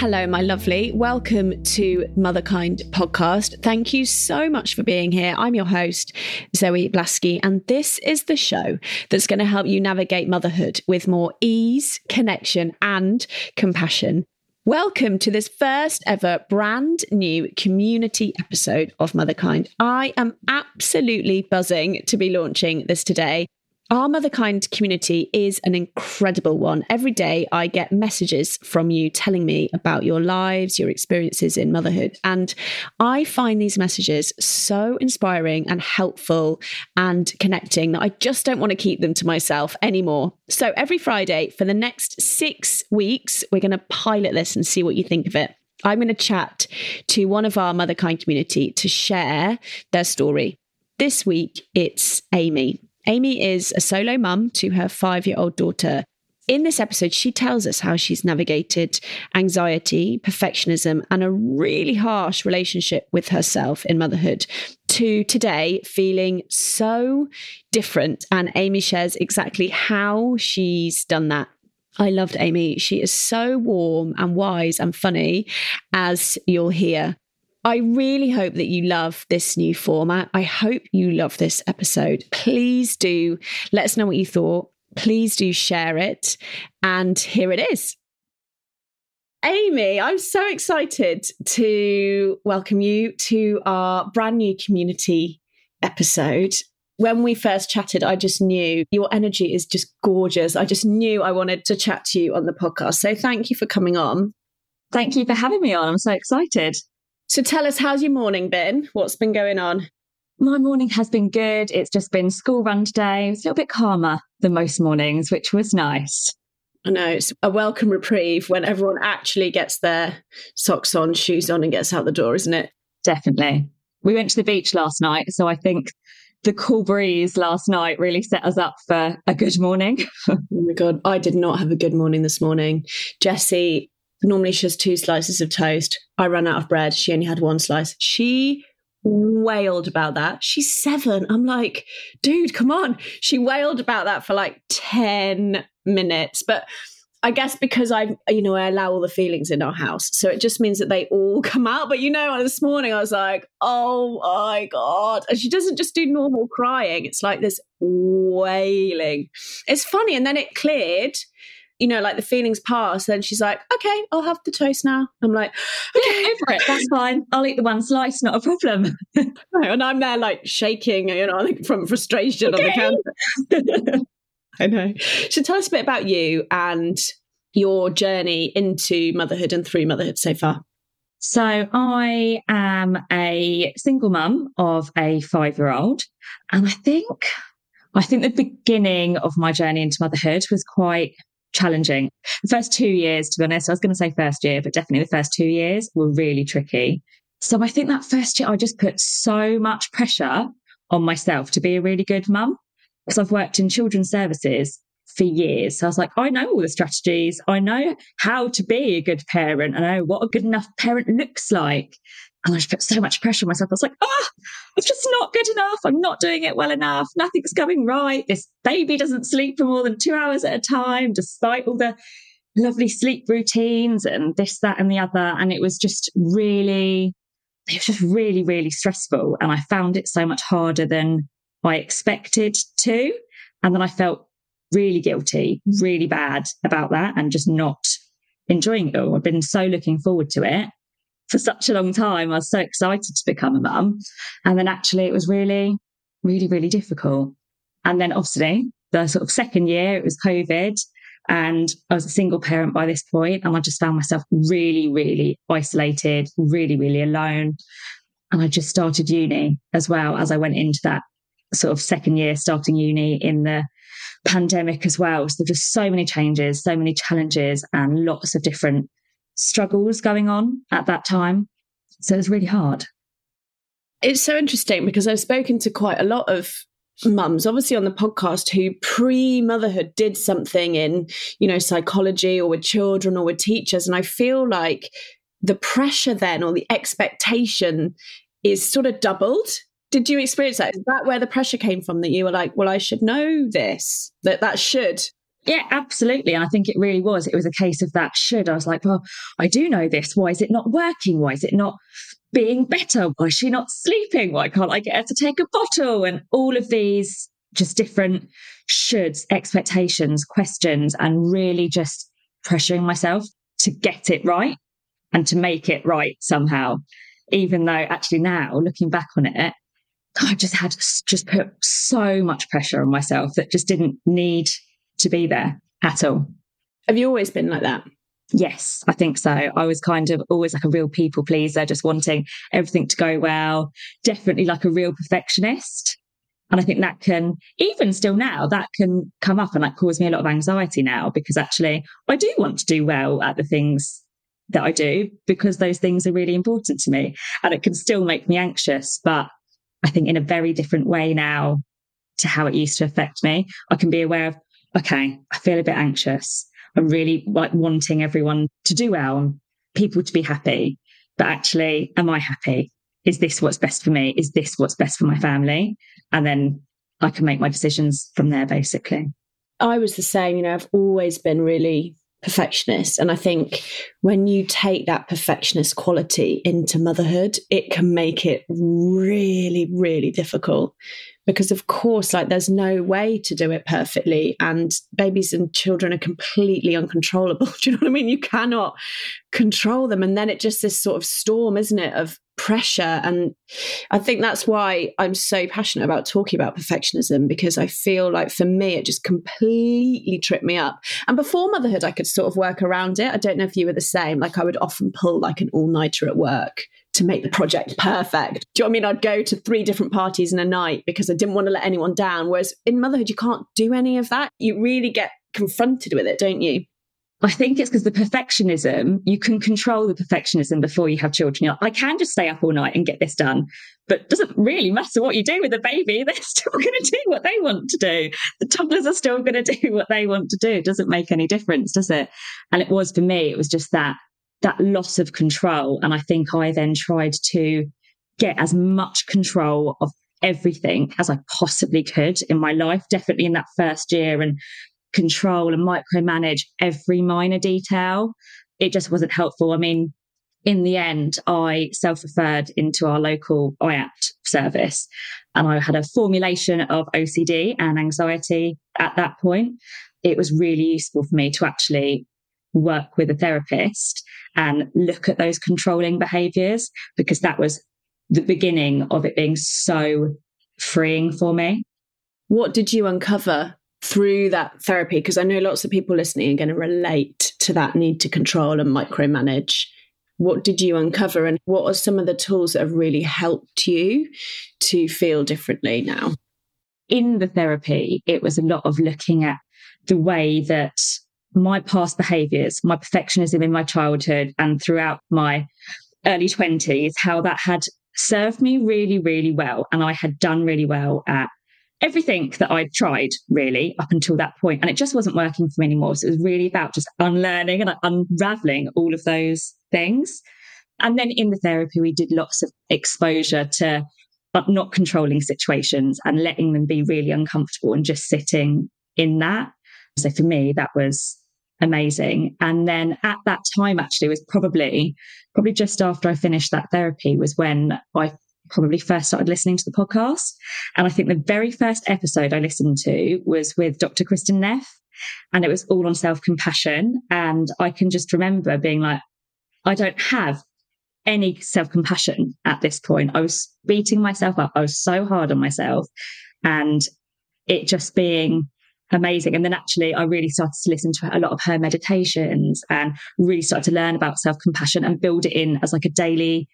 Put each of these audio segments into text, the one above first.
Hello, my lovely. Welcome to Motherkind podcast. Thank you so much for being here. I'm your host, Zoe Blaskey, and this is the show that's going to help you navigate motherhood with more ease, connection, and compassion. Welcome to this first ever brand new community episode of Motherkind. I am absolutely buzzing to be launching this today. Our Motherkind community is an incredible one. Every day I get messages from you telling me about your lives, your experiences in motherhood. And I find these messages so inspiring and helpful and connecting that I just don't want to keep them to myself anymore. So every Friday for the next six weeks, we're going to pilot this and see what you think of it. I'm going to chat to one of our Motherkind community to share their story. This week, it's Amy. Amy is a solo mum to her five year old daughter. In this episode, she tells us how she's navigated anxiety, perfectionism, and a really harsh relationship with herself in motherhood to today feeling so different. And Amy shares exactly how she's done that. I loved Amy. She is so warm and wise and funny, as you'll hear. I really hope that you love this new format. I hope you love this episode. Please do let us know what you thought. Please do share it. And here it is. Amy, I'm so excited to welcome you to our brand new community episode. When we first chatted, I just knew your energy is just gorgeous. I just knew I wanted to chat to you on the podcast. So thank you for coming on. Thank you for having me on. I'm so excited. So tell us, how's your morning been? What's been going on? My morning has been good. It's just been school run today. It's a little bit calmer than most mornings, which was nice. I know it's a welcome reprieve when everyone actually gets their socks on, shoes on, and gets out the door, isn't it? Definitely. We went to the beach last night, so I think the cool breeze last night really set us up for a good morning. oh my God. I did not have a good morning this morning. Jessie Normally she has two slices of toast. I ran out of bread. She only had one slice. She wailed about that. She's seven. I'm like, dude, come on. She wailed about that for like 10 minutes. But I guess because I, you know, I allow all the feelings in our house. So it just means that they all come out. But you know, this morning I was like, oh my God. And she doesn't just do normal crying, it's like this wailing. It's funny. And then it cleared you know, like the feelings pass, then she's like, okay, I'll have the toast now. I'm like, okay, yeah, for it. That's fine. I'll eat the one slice, not a problem. and I'm there like shaking, you know, from frustration okay. on the counter. I know. So tell us a bit about you and your journey into motherhood and through motherhood so far. So I am a single mum of a five year old. And I think I think the beginning of my journey into motherhood was quite challenging. The first two years, to be honest, I was going to say first year, but definitely the first two years were really tricky. So I think that first year, I just put so much pressure on myself to be a really good mum because I've worked in children's services for years. So I was like, I know all the strategies. I know how to be a good parent. I know what a good enough parent looks like. And I just put so much pressure on myself. I was like, ah, oh, I'm just not good enough. I'm not doing it well enough. Nothing's going right. This baby doesn't sleep for more than two hours at a time, despite all the lovely sleep routines and this, that, and the other. And it was just really, it was just really, really stressful. And I found it so much harder than I expected to. And then I felt really guilty, really bad about that and just not enjoying it all. I've been so looking forward to it for such a long time. I was so excited to become a mum. And then actually it was really, really, really difficult. And then obviously the sort of second year, it was COVID. And I was a single parent by this point, and I just found myself really, really isolated, really, really alone. And I just started uni as well as I went into that sort of second year starting uni in the pandemic as well. So just so many changes, so many challenges, and lots of different struggles going on at that time. So it was really hard. It's so interesting because I've spoken to quite a lot of mums obviously on the podcast who pre motherhood did something in you know psychology or with children or with teachers and i feel like the pressure then or the expectation is sort of doubled did you experience that is that where the pressure came from that you were like well i should know this that that should Yeah, absolutely. And I think it really was. It was a case of that should. I was like, well, I do know this. Why is it not working? Why is it not being better? Why is she not sleeping? Why can't I get her to take a bottle? And all of these just different shoulds, expectations, questions, and really just pressuring myself to get it right and to make it right somehow. Even though actually now looking back on it, I just had just put so much pressure on myself that just didn't need to be there at all. Have you always been like that? Yes, I think so. I was kind of always like a real people pleaser, just wanting everything to go well, definitely like a real perfectionist. And I think that can, even still now, that can come up and like cause me a lot of anxiety now because actually I do want to do well at the things that I do because those things are really important to me. And it can still make me anxious, but I think in a very different way now to how it used to affect me. I can be aware of, okay, I feel a bit anxious. I'm really like wanting everyone to do well people to be happy. But actually, am I happy? Is this what's best for me? Is this what's best for my family? And then I can make my decisions from there, basically. I was the same. You know, I've always been really perfectionist. And I think when you take that perfectionist quality into motherhood, it can make it really, really difficult because of course like there's no way to do it perfectly and babies and children are completely uncontrollable. Do you know what i mean? You cannot control them and then it just this sort of storm isn't it of pressure and i think that's why i'm so passionate about talking about perfectionism because i feel like for me it just completely tripped me up. And before motherhood i could sort of work around it. I don't know if you were the same. Like i would often pull like an all-nighter at work to make the project perfect. Do you know what I mean? I'd go to three different parties in a night because I didn't want to let anyone down. Whereas in motherhood, you can't do any of that. You really get confronted with it, don't you? I think it's because the perfectionism, you can control the perfectionism before you have children. You're like, I can just stay up all night and get this done. But it doesn't really matter what you do with the baby. They're still going to do what they want to do. The toddlers are still going to do what they want to do. It doesn't make any difference, does it? And it was for me, it was just that that loss of control. And I think I then tried to get as much control of everything as I possibly could in my life, definitely in that first year, and control and micromanage every minor detail. It just wasn't helpful. I mean, in the end, I self referred into our local IAPT service and I had a formulation of OCD and anxiety at that point. It was really useful for me to actually work with a therapist and look at those controlling behaviors because that was the beginning of it being so freeing for me. What did you uncover through that therapy? Because I know lots of people listening are going to relate to that need to control and micromanage. What did you uncover, and what are some of the tools that have really helped you to feel differently now? In the therapy, it was a lot of looking at the way that my past behaviors, my perfectionism in my childhood and throughout my early 20s, how that had served me really, really well. And I had done really well at everything that I'd tried really up until that point, And it just wasn't working for me anymore. So it was really about just unlearning and unraveling all of those things. And then in the therapy, we did lots of exposure to not controlling situations and letting them be really uncomfortable and just sitting in that. So for me, that was amazing. And then at that time, actually, was probably probably just after I finished that therapy was when I probably first started listening to the podcast. And I think the very first episode I listened to was with Dr. Kristin Neff, and it was all on self compassion. And I can just remember being like, I don't have any self compassion at this point. I was beating myself up. I was so hard on myself. And it just being amazing. And then actually, I really started to listen to a lot of her meditations and really started to learn about self compassion and build it in as like a daily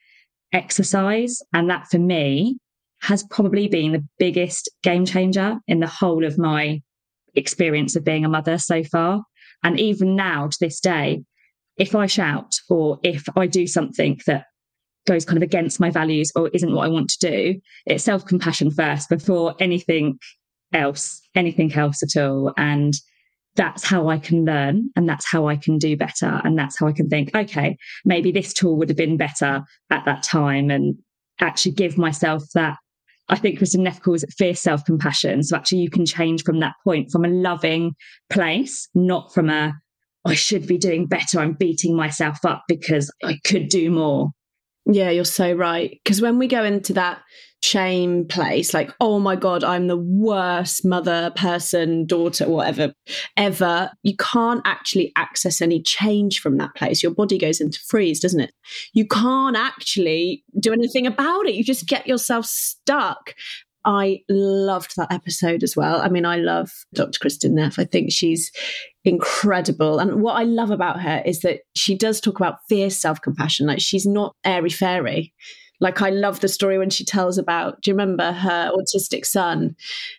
exercise. And that for me has probably been the biggest game changer in the whole of my experience of being a mother so far. And even now to this day, if I shout or if I do something that goes kind of against my values or isn't what I want to do, it's self compassion first before anything else, anything else at all. And that's how I can learn and that's how I can do better. And that's how I can think, okay, maybe this tool would have been better at that time and actually give myself that I think Kristin Neff calls it fierce self compassion. So actually, you can change from that point from a loving place, not from a I should be doing better. I'm beating myself up because I could do more. Yeah, you're so right. Because when we go into that shame place, like, oh my God, I'm the worst mother, person, daughter, whatever, ever, you can't actually access any change from that place. Your body goes into freeze, doesn't it? You can't actually do anything about it. You just get yourself stuck. I loved that episode as well. I mean, I love Dr. Kristin Neff. I think she's incredible. And what I love about her is that she does talk about fierce self compassion. Like she's not airy fairy. Like I love the story when she tells about, do you remember her autistic son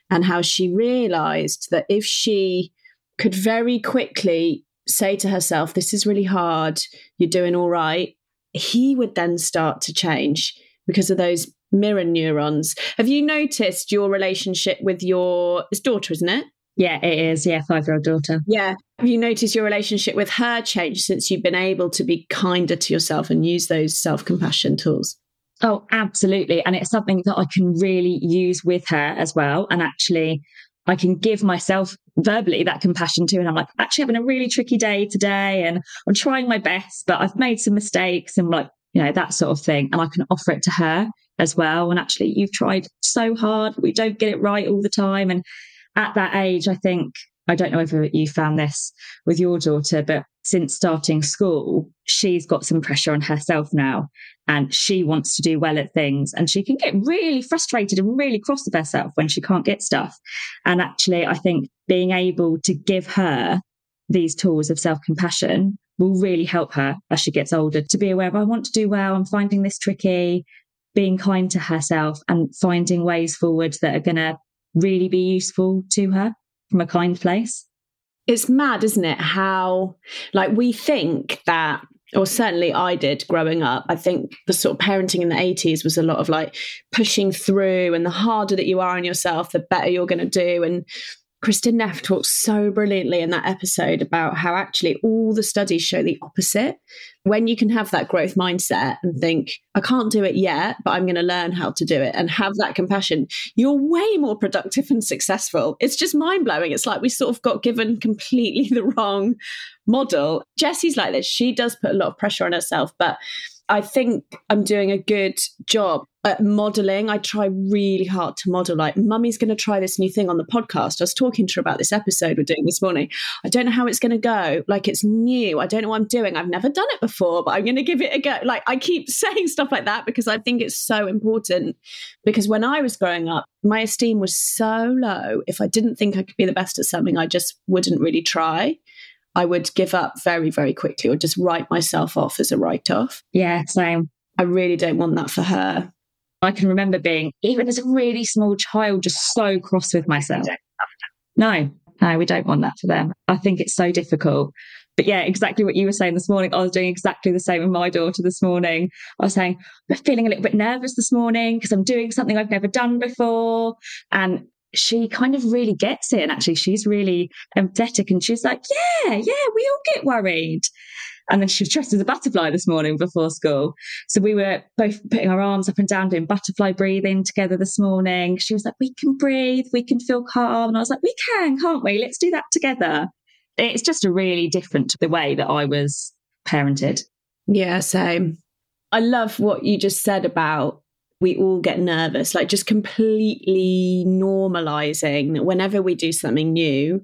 and how she realized that if she could very quickly say to herself, This is really hard, you're doing all right, he would then start to change because of those mirror neurons. Have you noticed your relationship with your daughter, isn't it? Yeah, it is. Yeah, five year old daughter. Yeah. Have you noticed your relationship with her change since you've been able to be kinder to yourself and use those self compassion tools? Oh, absolutely. And it's something that I can really use with her as well. And actually, I can give myself verbally that compassion too. And I'm like, actually having a really tricky day today and I'm trying my best, but I've made some mistakes and like, you know, that sort of thing. And I can offer it to her as well. And actually, you've tried so hard. We don't get it right all the time. And at that age, I think, I don't know whether you found this with your daughter, but since starting school, she's got some pressure on herself now and she wants to do well at things and she can get really frustrated and really cross with herself when she can't get stuff. And actually, I think being able to give her these tools of self compassion will really help her as she gets older to be aware of, I want to do well, I'm finding this tricky, being kind to herself and finding ways forward that are going to really be useful to her from a kind place. It's mad, isn't it? How, like, we think that, or certainly I did growing up. I think the sort of parenting in the 80s was a lot of like pushing through, and the harder that you are on yourself, the better you're going to do. And Kristin Neff talks so brilliantly in that episode about how actually all the studies show the opposite. When you can have that growth mindset and think, I can't do it yet, but I'm going to learn how to do it and have that compassion, you're way more productive and successful. It's just mind blowing. It's like we sort of got given completely the wrong model. Jessie's like this. She does put a lot of pressure on herself, but I think I'm doing a good job at modeling. I try really hard to model, like, mummy's going to try this new thing on the podcast. I was talking to her about this episode we're doing this morning. I don't know how it's going to go. Like, it's new. I don't know what I'm doing. I've never done it before, but I'm going to give it a go. Like, I keep saying stuff like that because I think it's so important. Because when I was growing up, my esteem was so low. If I didn't think I could be the best at something, I just wouldn't really try. I would give up very, very quickly or just write myself off as a write off. Yeah, same. I really don't want that for her. I can remember being, even as a really small child, just so cross with myself. No, no, we don't want that for them. I think it's so difficult. But yeah, exactly what you were saying this morning. I was doing exactly the same with my daughter this morning. I was saying, I'm feeling a little bit nervous this morning because I'm doing something I've never done before. And she kind of really gets it. And actually, she's really empathetic and she's like, Yeah, yeah, we all get worried. And then she was dressed as a butterfly this morning before school. So we were both putting our arms up and down doing butterfly breathing together this morning. She was like, We can breathe, we can feel calm. And I was like, We can, can't we? Let's do that together. It's just a really different the way that I was parented. Yeah, same. I love what you just said about we all get nervous, like just completely normalizing that whenever we do something new,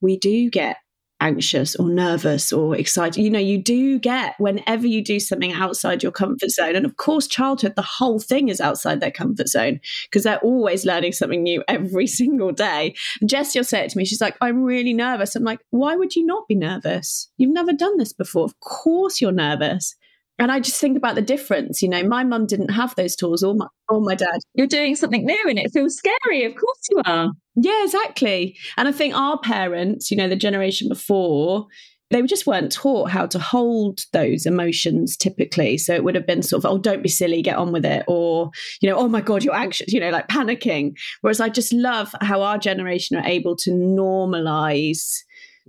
we do get anxious or nervous or excited. You know, you do get whenever you do something outside your comfort zone. And of course, childhood, the whole thing is outside their comfort zone because they're always learning something new every single day. And Jessie will say it to me. She's like, I'm really nervous. I'm like, why would you not be nervous? You've never done this before. Of course you're nervous and I just think about the difference. You know, my mum didn't have those tools, or my or my dad. You're doing something new, and it feels scary. Of course, you are. Yeah, exactly. And I think our parents, you know, the generation before, they just weren't taught how to hold those emotions typically. So it would have been sort of, oh, don't be silly, get on with it. Or, you know, oh my God, you're anxious, you know, like panicking. Whereas I just love how our generation are able to normalize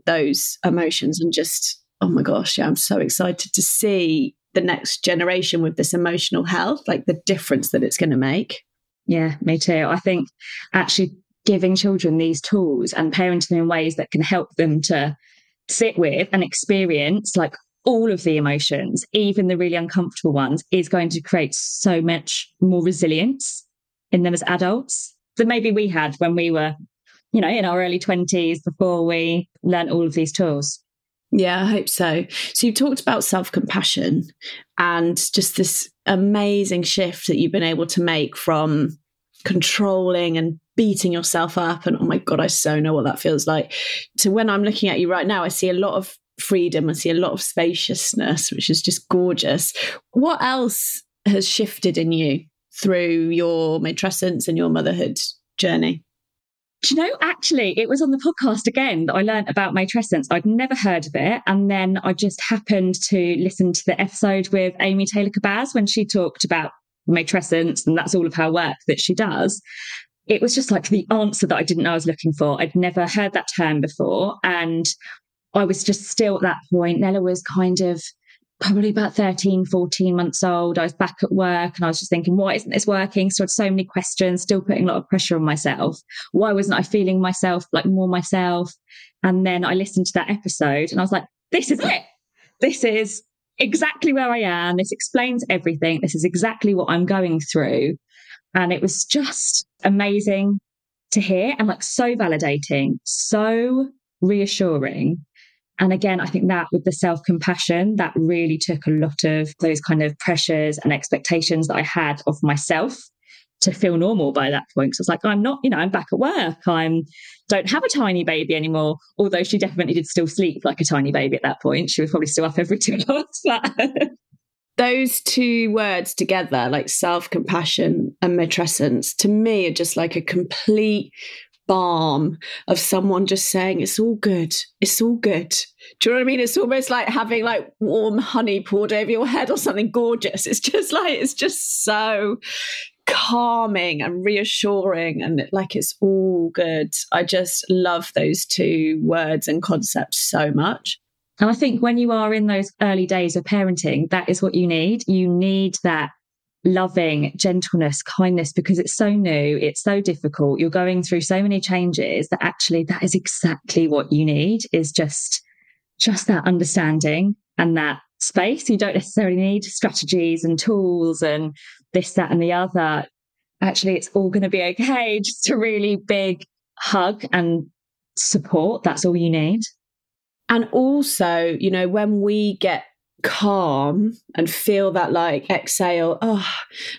those emotions and just, oh my gosh, yeah, I'm so excited to see the next generation with this emotional health, like the difference that it's going to make. Yeah, me too. I think actually giving children these tools and parenting in ways that can help them to sit with and experience like all of the emotions, even the really uncomfortable ones, is going to create so much more resilience in them as adults than maybe we had when we were, you know, in our early 20s before we learned all of these tools. Yeah, I hope so. So you talked about self compassion and just this amazing shift that you've been able to make from controlling and beating yourself up and oh my god i so know what that feels like to when i'm looking at you right now i see a lot of freedom I see a lot of spaciousness, which is just gorgeous. What else has shifted in you through your matrescence and your motherhood journey? Do you know, actually, it was on the podcast again that I learned about matrescence. I'd never heard of it. And then I just happened to listen to the episode with Amy Taylor Kabbaz when she talked about matrescence and that's all of her work that she does. It was just like the answer that I didn't know I was looking for. I'd never heard that term before. And I was just still at that point. Nella was kind of probably about 13, 14 months old. I was back at work and I was just thinking, why isn't this working? So I had so many questions, still putting a lot of pressure on myself. Why wasn't I feeling myself like more myself? And then I listened to that episode and I was like, this is it. This is exactly where I am. This explains everything. This is exactly what I'm going through. And it was just amazing to hear and like so validating, so reassuring and again, I think that with the self compassion, that really took a lot of those kind of pressures and expectations that I had of myself to feel normal by that point. So it's like, I'm not, you know, I'm back at work. I'm don't have a tiny baby anymore. Although she definitely did still sleep like a tiny baby at that point. She was probably still up every two hours. Those two words together, like self compassion and matrescence, to me are just like a complete balm of someone just saying it's all good. It's all good. Do you know what i mean? It's almost like having like warm honey poured over your head or something gorgeous. It's just like it's just so calming and reassuring and like it's all good. I just love those two words and concepts so much. And I think when you are in those early days of parenting, that is what you need. You need that loving gentleness kindness because it's so new it's so difficult. You're going through so many changes that actually that is exactly what you need is just just that understanding and that space. You don't necessarily need strategies and tools and this that and the other. Actually it's all going to be okay. Just a really big hug and support. That's all you need. And also you know when we get calm and feel that like exhale oh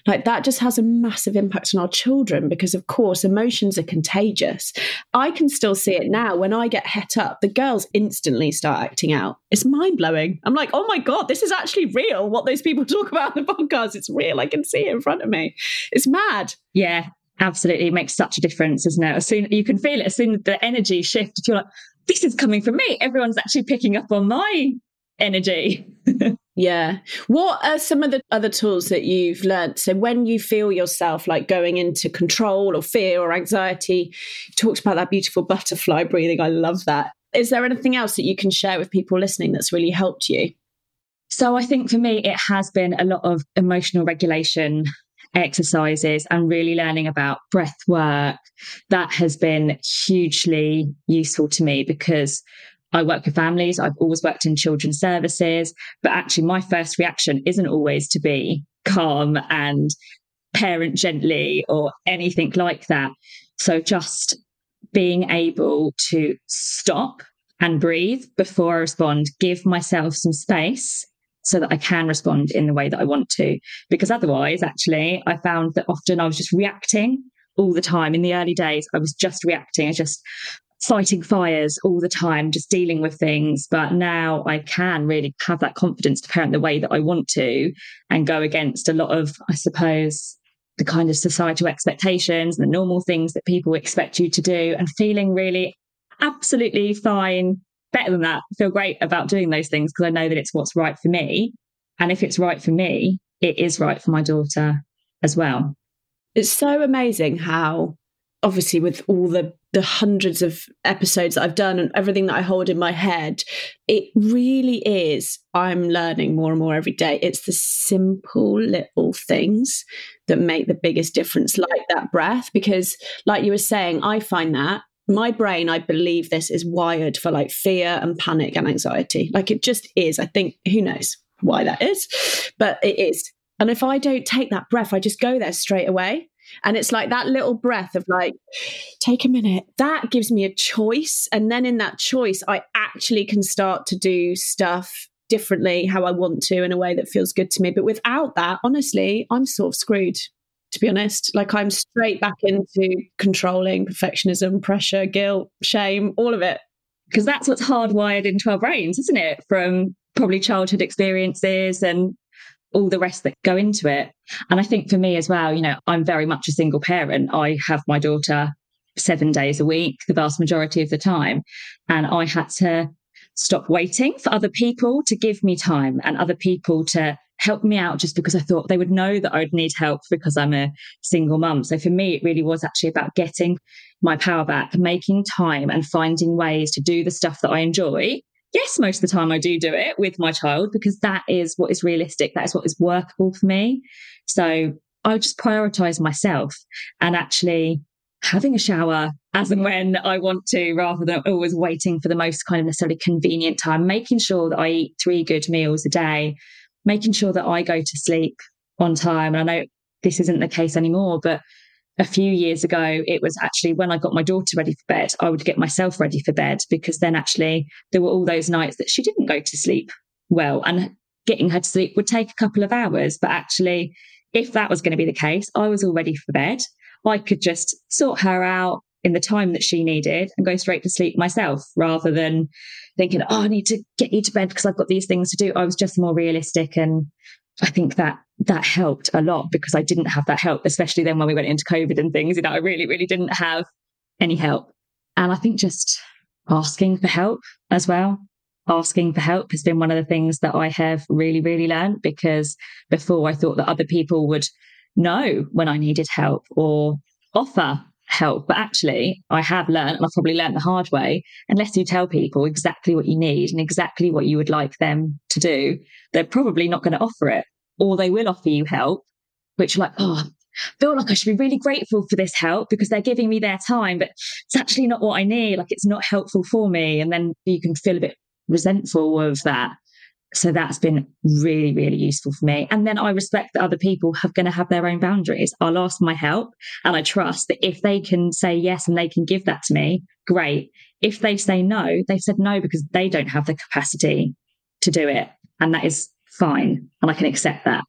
like that just has a massive impact on our children because of course emotions are contagious. I can still see it now. When i get het up the girls instantly start acting out. It's mind-blowing. I'm like oh my god this is actually real what those people talk about in the podcast. It's real. I can see it in front of me. It's mad. Yeah absolutely. It makes such a difference isn't it? As soon you can feel it. As soon as the energy shifts you're like this is coming from me. Everyone's actually picking up on my energy. yeah. What are some of the other tools that you've learned? So when you feel yourself like going into control or fear or anxiety, talked about that beautiful butterfly breathing. I love that. Is there anything else that you can share with people listening that's really helped you? So I think for me, it has been a lot of emotional regulation exercises and really learning about breath work. That has been hugely useful to me because I work with families. I've always worked in children's services, but actually, my first reaction isn't always to be calm and parent gently or anything like that. So, just being able to stop and breathe before I respond, give myself some space so that I can respond in the way that I want to. Because otherwise, actually, I found that often I was just reacting all the time. In the early days, I was just reacting. I just fighting fires all the time, just dealing with things. But now I can really have that confidence to parent the way that I want to and go against a lot of, I suppose, the kind of societal expectations and the normal things that people expect you to do and feeling really absolutely fine, better than that, feel great about doing those things because I know that it's what's right for me. And if it's right for me, it is right for my daughter as well. It's so amazing how obviously with all the the hundreds of episodes that I've done and everything that I hold in my head, it really is. I'm learning more and more every day. It's the simple little things that make the biggest difference, like that breath. Because, like you were saying, I find that my brain, I believe this is wired for like fear and panic and anxiety. Like it just is. I think, who knows why that is, but it is. And if I don't take that breath, I just go there straight away. And it's like that little breath of like, take a minute. That gives me a choice. And then in that choice, I actually can start to do stuff differently how I want to in a way that feels good to me. But without that, honestly, I'm sort of screwed, to be honest. Like I'm straight back into controlling perfectionism, pressure, guilt, shame, all of it. Because that's what's hardwired into our brains, isn't it? From probably childhood experiences and all the rest that go into it. And I think for me as well, you know, I'm very much a single parent. I have my daughter seven days a week, the vast majority of the time. And I had to stop waiting for other people to give me time and other people to help me out just because I thought they would know that I'd need help because I'm a single mum. So for me, it really was actually about getting my power back, making time and finding ways to do the stuff that I enjoy yes, most of the time I do do it with my child because that is what is realistic. That is what is workable for me. So I just prioritize myself and actually having a shower as and when I want to, rather than always waiting for the most kind of necessarily convenient time, making sure that I eat three good meals a day, making sure that I go to sleep on time. And I know this isn't the case anymore, but a few years ago, it was actually when I got my daughter ready for bed, I would get myself ready for bed because then actually there were all those nights that she didn't go to sleep well. And getting her to sleep would take a couple of hours. But actually, if that was going to be the case, I was all ready for bed. I could just sort her out in the time that she needed and go straight to sleep myself rather than thinking, oh, I need to get you to bed because I've got these things to do. I was just more realistic and I think that that helped a lot because I didn't have that help, especially then when we went into COVID and things. You know, I really, really didn't have any help. And I think just asking for help as well. Asking for help has been one of the things that I have really, really learned because before I thought that other people would know when I needed help or offer help. But actually, I have learned, and I've probably learned the hard way, unless you tell people exactly what you need and exactly what you would like them to do, they're probably not going to offer it. Or they will offer you help, which, like, oh, I feel like I should be really grateful for this help because they're giving me their time, but it's actually not what I need. Like, it's not helpful for me. And then you can feel a bit resentful of that. So that's been really, really useful for me. And then I respect that other people have going to have their own boundaries. I'll ask my help and I trust that if they can say yes and they can give that to me, great. If they say no, they've said no because they don't have the capacity to do it. And that is fine. And I can accept that.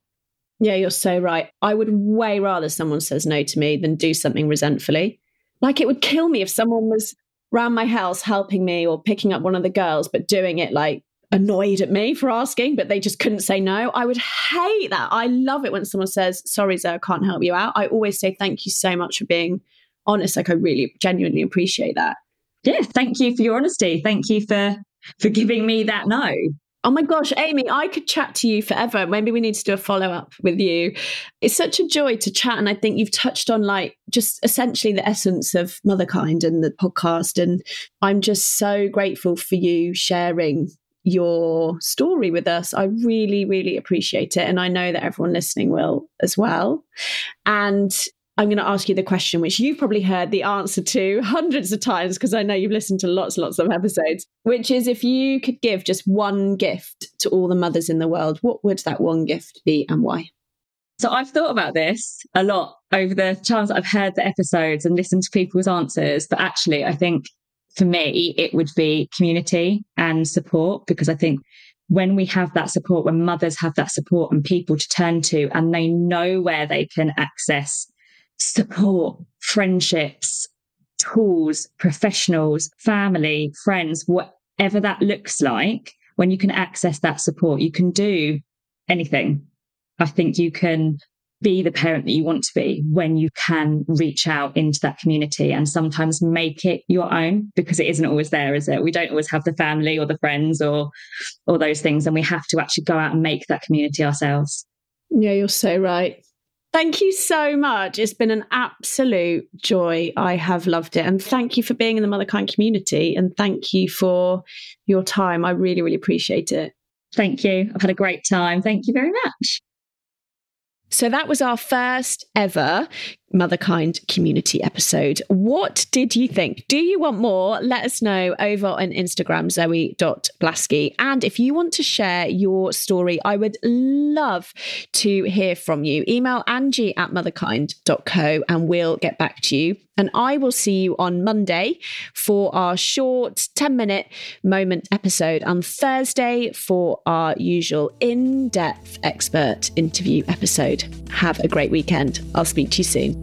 Yeah, you're so right. I would way rather someone says no to me than do something resentfully. Like it would kill me if someone was around my house helping me or picking up one of the girls, but doing it like annoyed at me for asking, but they just couldn't say no. I would hate that. I love it when someone says, Sorry, Zoe, I can't help you out. I always say, Thank you so much for being honest. Like, I really genuinely appreciate that. Yeah. Thank you for your honesty. Thank you for for giving me that no. Oh my gosh, Amy, I could chat to you forever. Maybe we need to do a follow up with you. It's such a joy to chat. And I think you've touched on like just essentially the essence of Motherkind and the podcast. And I'm just so grateful for you sharing your story with us. I really, really appreciate it. And I know that everyone listening will as well. And I'm going to ask you the question, which you've probably heard the answer to hundreds of times because I know you've listened to lots and lots of episodes, which is if you could give just one gift to all the mothers in the world, what would that one gift be and why? So I've thought about this a lot over the times that I've heard the episodes and listened to people's answers. But actually, I think for me, it would be community and support because I think when we have that support, when mothers have that support and people to turn to, and they know where they can access support, friendships, tools, professionals, family, friends, whatever that looks like, when you can access that support, you can do anything. I think you can be the parent that you want to be when you can reach out into that community and sometimes make it your own because it isn't always there is it? We don't always have the family or the friends or or those things and we have to actually go out and make that community ourselves. Yeah you're so right Thank you so much. It's been an absolute joy. I have loved it. And thank you for being in the Motherkind community. And thank you for your time. I really, really appreciate it. Thank you. I've had a great time. Thank you very much. So that was our first ever Motherkind community episode. What did you think? Do you want more? Let us know over on Instagram, zoe.blaskey. And if you want to share your story, I would love to hear from you. Email angie at motherkind.co and we'll get back to you. And I will see you on Monday for our short 10 minute moment episode, on Thursday for our usual in depth expert interview episode. Have a great weekend. I'll speak to you soon.